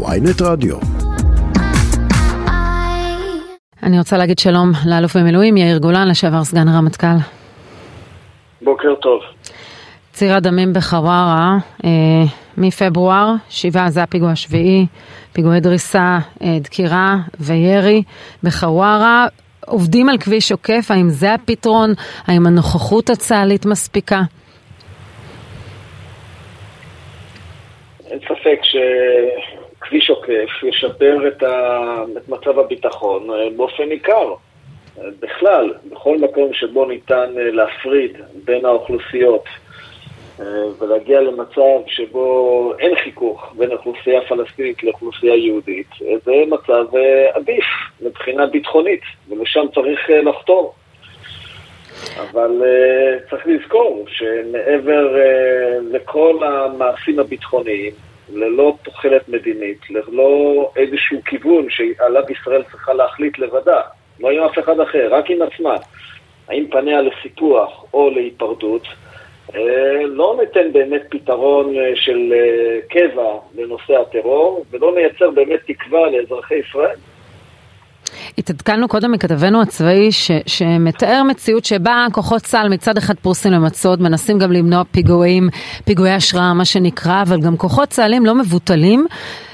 ויינט רדיו. אני רוצה להגיד שלום לאלוף במילואים יאיר גולן, לשעבר סגן הרמטכ"ל. בוקר טוב. ציר הדמים בחווארה, אה, מפברואר, שבעה זה הפיגוע השביעי, פיגועי דריסה, אה, דקירה וירי בחווארה. עובדים על כביש עוקף, האם זה הפתרון? האם הנוכחות הצה"לית מספיקה? אין ספק שכביש עוקף ישפר את, ה... את מצב הביטחון אה, באופן ניכר. בכלל, בכל מקום שבו ניתן אה, להפריד בין האוכלוסיות אה, ולהגיע למצב שבו אין חיכוך בין אוכלוסייה פלסטינית לאוכלוסייה יהודית, זה מצב עדיף מבחינה ביטחונית, ולשם צריך לחתור. אבל צריך לזכור שמעבר לכל המעשים הביטחוניים, ללא תוחלת מדינית, ללא איזשהו כיוון שעליו ישראל צריכה להחליט לבדה, לא עם אף אחד אחר, רק עם עצמה, האם פניה לסיפוח או להיפרדות, uh, לא ניתן באמת פתרון uh, של uh, קבע לנושא הטרור, ולא נייצר באמת תקווה לאזרחי ישראל. התעדכנו קודם מכתבנו הצבאי ש, שמתאר מציאות שבה כוחות צה"ל מצד אחד פרוסים למצוד, מנסים גם למנוע פיגועים, פיגועי השראה מה שנקרא, אבל גם כוחות צה"לים לא מבוטלים.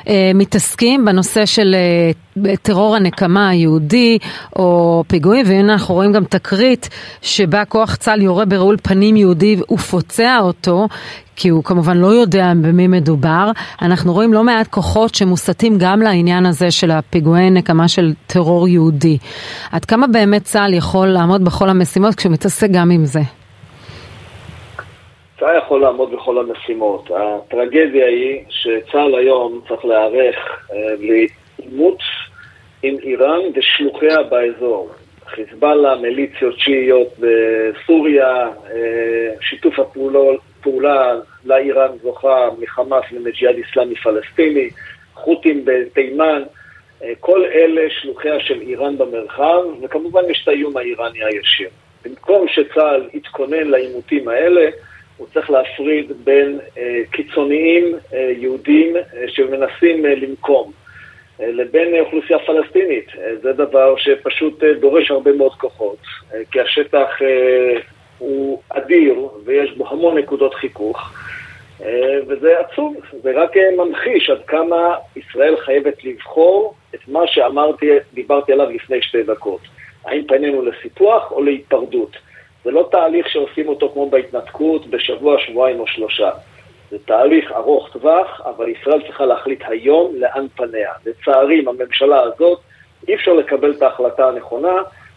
אה, מתעסקים בנושא של אה, טרור הנקמה היהודי או פיגועים, והנה אנחנו רואים גם תקרית שבה כוח צה"ל יורה ברעול פנים יהודי ופוצע אותו, כי הוא כמובן לא יודע במי מדובר. אנחנו רואים לא מעט כוחות שמוסטים גם לעניין הזה של הפיגועי נקמה של טרור יהודי. עד כמה באמת צה"ל יכול לעמוד בכל המשימות כשהוא מתעסק גם עם זה? צה"ל יכול לעמוד בכל המשימות. הטרגדיה היא שצה"ל היום צריך להיערך אה, לעימות עם איראן ושלוחיה באזור. חיזבאללה, מיליציות שיעיות בסוריה, אה, שיתוף הפעולה לאיראן זוכה מחמאס ומג'יהאד אסלאמי פלסטיני, חות'ים בתימן, אה, כל אלה שלוחיה של איראן במרחב, וכמובן יש את האיום האיראני הישיר. במקום שצה"ל יתכונן לעימותים האלה, הוא צריך להפריד בין אה, קיצוניים אה, יהודים אה, שמנסים אה, לבין אוכלוסייה פלסטינית. זה דבר שפשוט דורש הרבה מאוד כוחות, כי השטח הוא אדיר ויש בו המון נקודות חיכוך. וזה עצוב, זה רק ממחיש עד כמה ישראל חייבת לבחור את מה שאמרתי, דיברתי עליו לפני שתי דקות. האם פנינו לסיפוח או להיפרדות? זה לא תהליך שעושים אותו כמו בהתנתקות בשבוע, שבועיים או שלושה. זה תהליך ארוך טווח, אבל ישראל צריכה להחליט היום לאן פניה. לצערי, עם הממשלה הזאת, אי אפשר לקבל את ההחלטה הנכונה,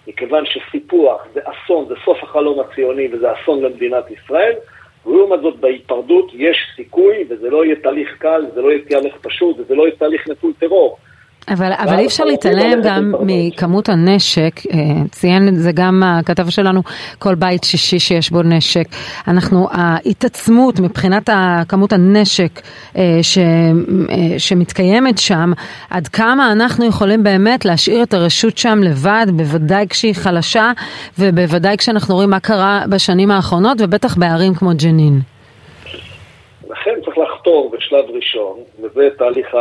מכיוון שסיפוח זה אסון, זה סוף החלום הציוני וזה אסון למדינת ישראל, ולעומת זאת בהיפרדות יש סיכוי, וזה לא יהיה תהליך קל, זה לא יהיה תהליך פשוט, וזה לא יהיה תהליך נטול טרור. אבל, אבל אי אפשר להתעלם גם מכמות הנשק, אה, ציין את זה גם הכתב שלנו, כל בית שישי שיש בו נשק. אנחנו, ההתעצמות מבחינת כמות הנשק אה, ש, אה, שמתקיימת שם, עד כמה אנחנו יכולים באמת להשאיר את הרשות שם לבד, בוודאי כשהיא חלשה, ובוודאי כשאנחנו רואים מה קרה בשנים האחרונות, ובטח בערים כמו ג'נין. לכן צריך לחתור בשלב ראשון, וזה תהליך ה...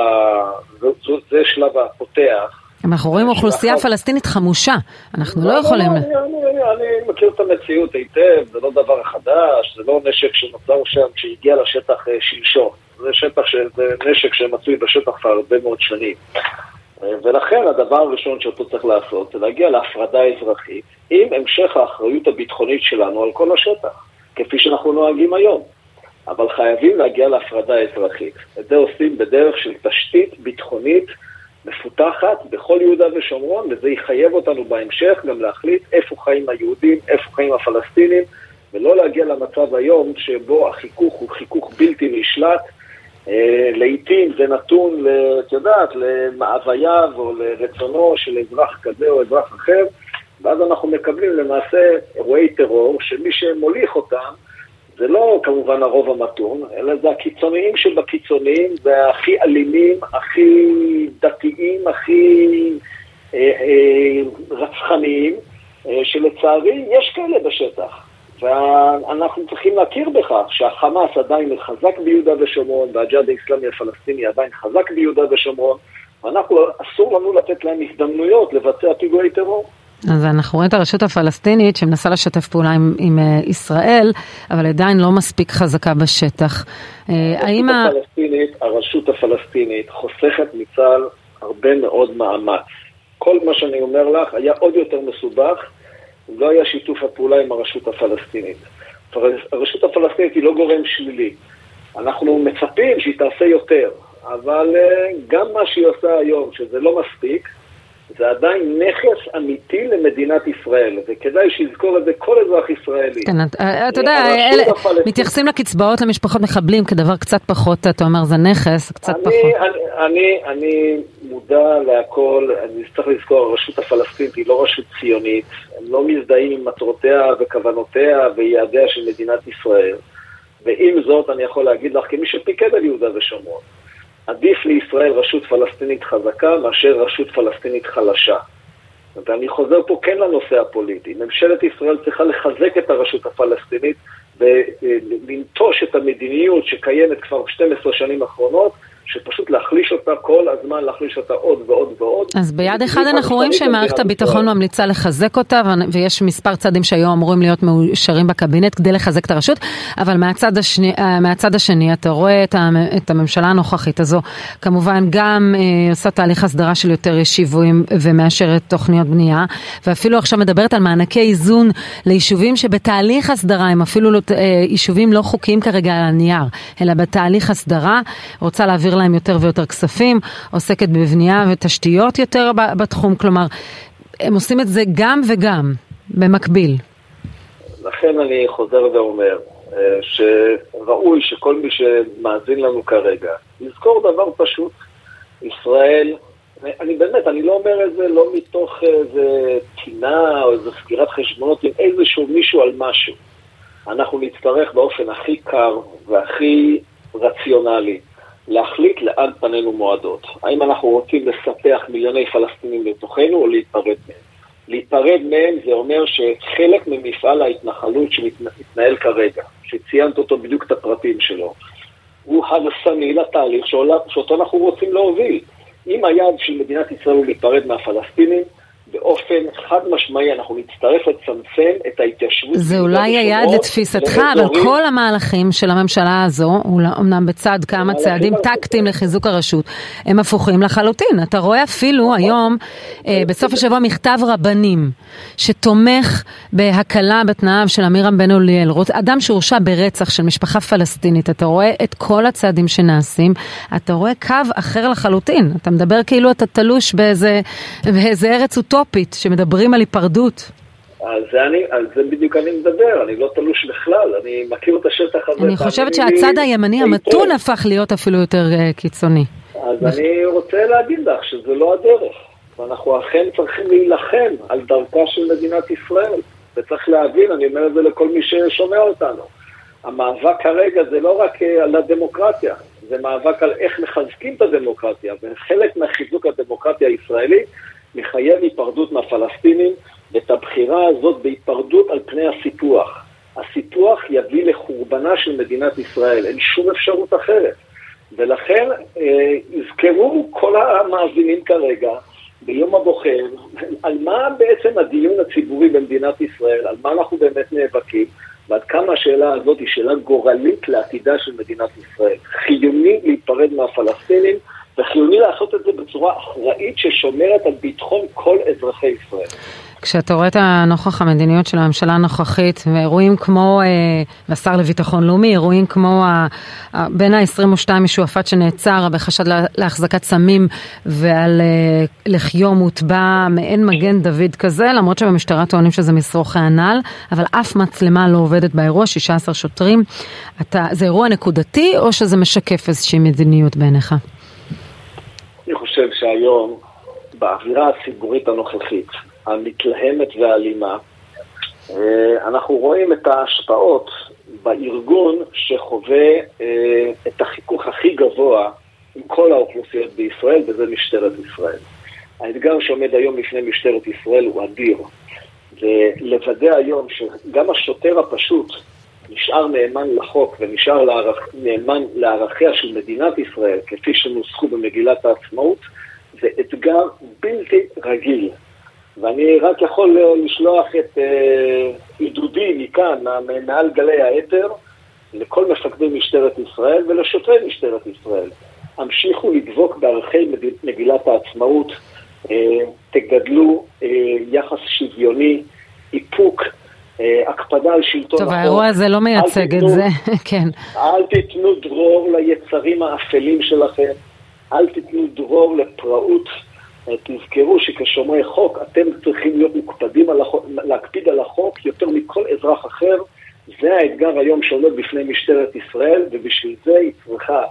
זה, זה שלב הפותח. אנחנו רואים אוכלוסייה פלסטינית חמושה, אנחנו לא, לא יכולים... אני, אני, אני, אני מכיר את המציאות היטב, זה לא דבר חדש, זה לא נשק שנוצר שם כשהגיע לשטח אה, שלשום. זה שטח, זה נשק שמצוי בשטח כבר הרבה מאוד שנים. אה, ולכן הדבר הראשון שאותו צריך לעשות זה להגיע להפרדה אזרחית עם המשך האחריות הביטחונית שלנו על כל השטח, כפי שאנחנו נוהגים היום. אבל חייבים להגיע להפרדה אזרחית. את זה עושים בדרך של תשתית ביטחונית מפותחת בכל יהודה ושומרון, וזה יחייב אותנו בהמשך גם להחליט איפה חיים היהודים, איפה חיים הפלסטינים, ולא להגיע למצב היום שבו החיכוך הוא חיכוך בלתי נשלט. אה, לעיתים זה נתון, את יודעת, למאווייו או לרצונו של אזרח כזה או אזרח אחר, ואז אנחנו מקבלים למעשה אירועי טרור שמי שמוליך אותם זה לא כמובן הרוב המתון, אלא זה הקיצוניים שבקיצוניים, זה הכי אלימים, הכי דתיים, הכי אה, אה, רצחניים, אה, שלצערי יש כאלה בשטח. ואנחנו צריכים להכיר בכך שהחמאס עדיין חזק ביהודה ושומרון והג'אד האיסלאמי הפלסטיני עדיין חזק ביהודה ושומרון ואנחנו, אסור לנו לתת להם הזדמנויות לבצע פיגועי טרור. אז אנחנו רואים את הרשות הפלסטינית שמנסה לשתף פעולה עם, עם uh, ישראל, אבל עדיין לא מספיק חזקה בשטח. Uh, האם ה... הרשות הפלסטינית חוסכת מצה"ל הרבה מאוד מאמץ. כל מה שאני אומר לך היה עוד יותר מסובך, לא היה שיתוף הפעולה עם הרשות הפלסטינית. הרשות הפלסטינית היא לא גורם שלילי. אנחנו מצפים שהיא תעשה יותר, אבל uh, גם מה שהיא עושה היום, שזה לא מספיק, זה עדיין נכס אמיתי למדינת ישראל, וכדאי שיזכור את זה כל אזרח ישראלי. כן, אתה יודע, אלה, מתייחסים לקצבאות למשפחות מחבלים כדבר קצת פחות, אתה אומר, זה נכס, קצת אני, פחות. אני, אני, אני מודע להכל, אני צריך לזכור, הרשות הפלסטינית היא לא רשות ציונית, הם לא מזדהים עם מטרותיה וכוונותיה ויעדיה של מדינת ישראל, ועם זאת אני יכול להגיד לך, כמי שפיקד על יהודה ושומרון, עדיף לישראל רשות פלסטינית חזקה מאשר רשות פלסטינית חלשה. ואני חוזר פה כן לנושא הפוליטי. ממשלת ישראל צריכה לחזק את הרשות הפלסטינית ולנטוש את המדיניות שקיימת כבר 12 שנים אחרונות, שפשוט להחליש אותה כל הזמן, להחליש אותה עוד ועוד ועוד. אז ביד אחד אנחנו רואים שמערכת הביטחון ממליצה לחזק אותה, ויש מספר צעדים שהיו אמורים להיות מאושרים בקבינט כדי לחזק את הרשות, אבל מהצד השני, אה, מהצד השני אתה רואה את הממשלה הנוכחית הזו, כמובן גם אה, עושה תהליך הסדרה של יותר ישיבויים ומאשרת תוכניות בנייה, ואפילו עכשיו מדברת על מענקי איזון ליישובים שבתהליך הסדרה הם אפילו לא, אה, יישובים לא חוקיים כרגע על הנייר, אלא בתהליך הסדרה, רוצה להעביר להם יותר ויותר כספים, עוסקת בבנייה ותשתיות יותר בתחום, כלומר, הם עושים את זה גם וגם, במקביל. לכן אני חוזר ואומר, אה, שראוי שכל מי שמאזין לנו כרגע, יזכור דבר פשוט, ישראל, אני באמת, אני לא אומר את זה לא מתוך איזה טינה או איזה סגירת חשבונות עם איזשהו מישהו על משהו. אנחנו נצטרך באופן הכי קר והכי רציונלי להחליט לאן פנינו מועדות. האם אנחנו רוצים לספח מיליוני פלסטינים לתוכנו או להיפרד מהם? להיפרד מהם זה אומר שחלק ממפעל ההתנחלות שמתנהל כרגע, שציינת אותו בדיוק את הפרטים שלו, הוא הרסני לתהליך שאותו אנחנו רוצים להוביל. אם היעד של מדינת ישראל הוא להיפרד מהפלסטינים, באופן חד משמעי אנחנו נצטרך לצמצם את ההתיישבות. זה אולי היעד לתפיסתך, אבל כל המהלכים של הממשלה הזו, אמנם בצד כמה צעדים טקטיים לחיזוק הרשות, הם הפוכים לחלוטין. אתה רואה אפילו היום, אה, בסוף השבוע, מכתב רבנים שתומך בהקלה בתנאיו של אמירם בן אוליאל, אדם שהורשע ברצח של משפחה פלסטינית, אתה רואה את כל הצעדים שנעשים, אתה רואה קו אחר לחלוטין. אתה מדבר כאילו אתה תלוש באיזה, באיזה ארץ אוטופית. אוטופית, שמדברים על היפרדות. על זה, אני, על זה בדיוק אני מדבר, אני לא תלוש בכלל, אני מכיר את השטח הזה. אני חושבת שהצד הימני המתון הפך להיות אפילו יותר uh, קיצוני. אז אני רוצה להגיד לך שזה לא הדרך, ואנחנו אכן צריכים להילחם על דרכה של מדינת ישראל, וצריך להבין, אני אומר את זה לכל מי ששומע אותנו. המאבק כרגע זה לא רק אה, על הדמוקרטיה, זה מאבק על איך מחזקים את הדמוקרטיה, וחלק מהחיזוק הדמוקרטיה הישראלית מחייב היפרדות מהפלסטינים, ואת הבחירה הזאת בהיפרדות על פני הסיפוח. הסיפוח יביא לחורבנה של מדינת ישראל, אין שום אפשרות אחרת. ולכן אה, יזכרו כל המאזינים כרגע, ביום הבוחר, על מה בעצם הדיון הציבורי במדינת ישראל, על מה אנחנו באמת נאבקים, ועד כמה השאלה הזאת היא שאלה גורלית לעתידה של מדינת ישראל. חיוני להיפרד מהפלסטינים. וחיוני לעשות את זה בצורה אחראית ששומרת על ביטחון כל אזרחי ישראל. כשאתה רואה את הנוכח המדיניות של הממשלה הנוכחית ואירועים כמו, אה, והשר לביטחון לאומי, אירועים כמו ה, ה, בין ה-22 משועפאט שנעצר בחשד להחזקת סמים ועל אה, לחיו מוטבע מעין מגן דוד כזה, למרות שבמשטרה טוענים שזה משרוכי הנ"ל, אבל אף מצלמה לא עובדת באירוע, 16 שוטרים. אתה, זה אירוע נקודתי או שזה משקף איזושהי מדיניות בעיניך? חושב שהיום, באווירה הציבורית הנוכחית, המתלהמת והאלימה, אה, אנחנו רואים את ההשפעות בארגון שחווה אה, את החיכוך הכי גבוה עם כל האוכלוסיות בישראל, וזה משטרת ישראל. האתגר שעומד היום בפני משטרת ישראל הוא אדיר, ולוודא היום שגם השוטר הפשוט נשאר נאמן לחוק ונשאר לערכ... נאמן לערכיה של מדינת ישראל, כפי שנוסחו במגילת העצמאות, זה אתגר בלתי רגיל. ואני רק יכול לשלוח את אה, עידודי מכאן, מעל גלי האתר, לכל מפקדי משטרת ישראל ולשוטרי משטרת ישראל. המשיכו לדבוק בערכי מגילת העצמאות, אה, תגדלו אה, יחס שוויוני, איפוק, הקפדה על שלטון החוק. טוב, האירוע הזה לא מייצג את זה, כן. אל תיתנו דרור ליצרים האפלים שלכם, אל תיתנו דרור לפראות. תזכרו שכשומרי חוק אתם צריכים להיות מוקפדים על החוק, להקפיד על החוק יותר מכל אזרח אחר. זה האתגר היום שעומד בפני משטרת ישראל, ובשביל זה היא צריכה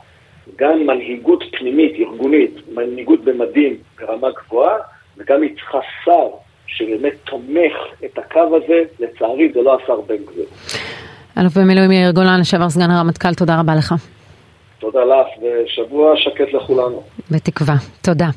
גם מנהיגות פנימית, ארגונית, מנהיגות במדים ברמה גבוהה, וגם היא צריכה שר שבאמת תומך את הקו הזה, לצערי זה לא השר בן גביר. אלוף במילואים יאיר גולן, לשעבר סגן הרמטכ"ל, תודה רבה לך. תודה לך, ושבוע שקט לכולנו. בתקווה. תודה.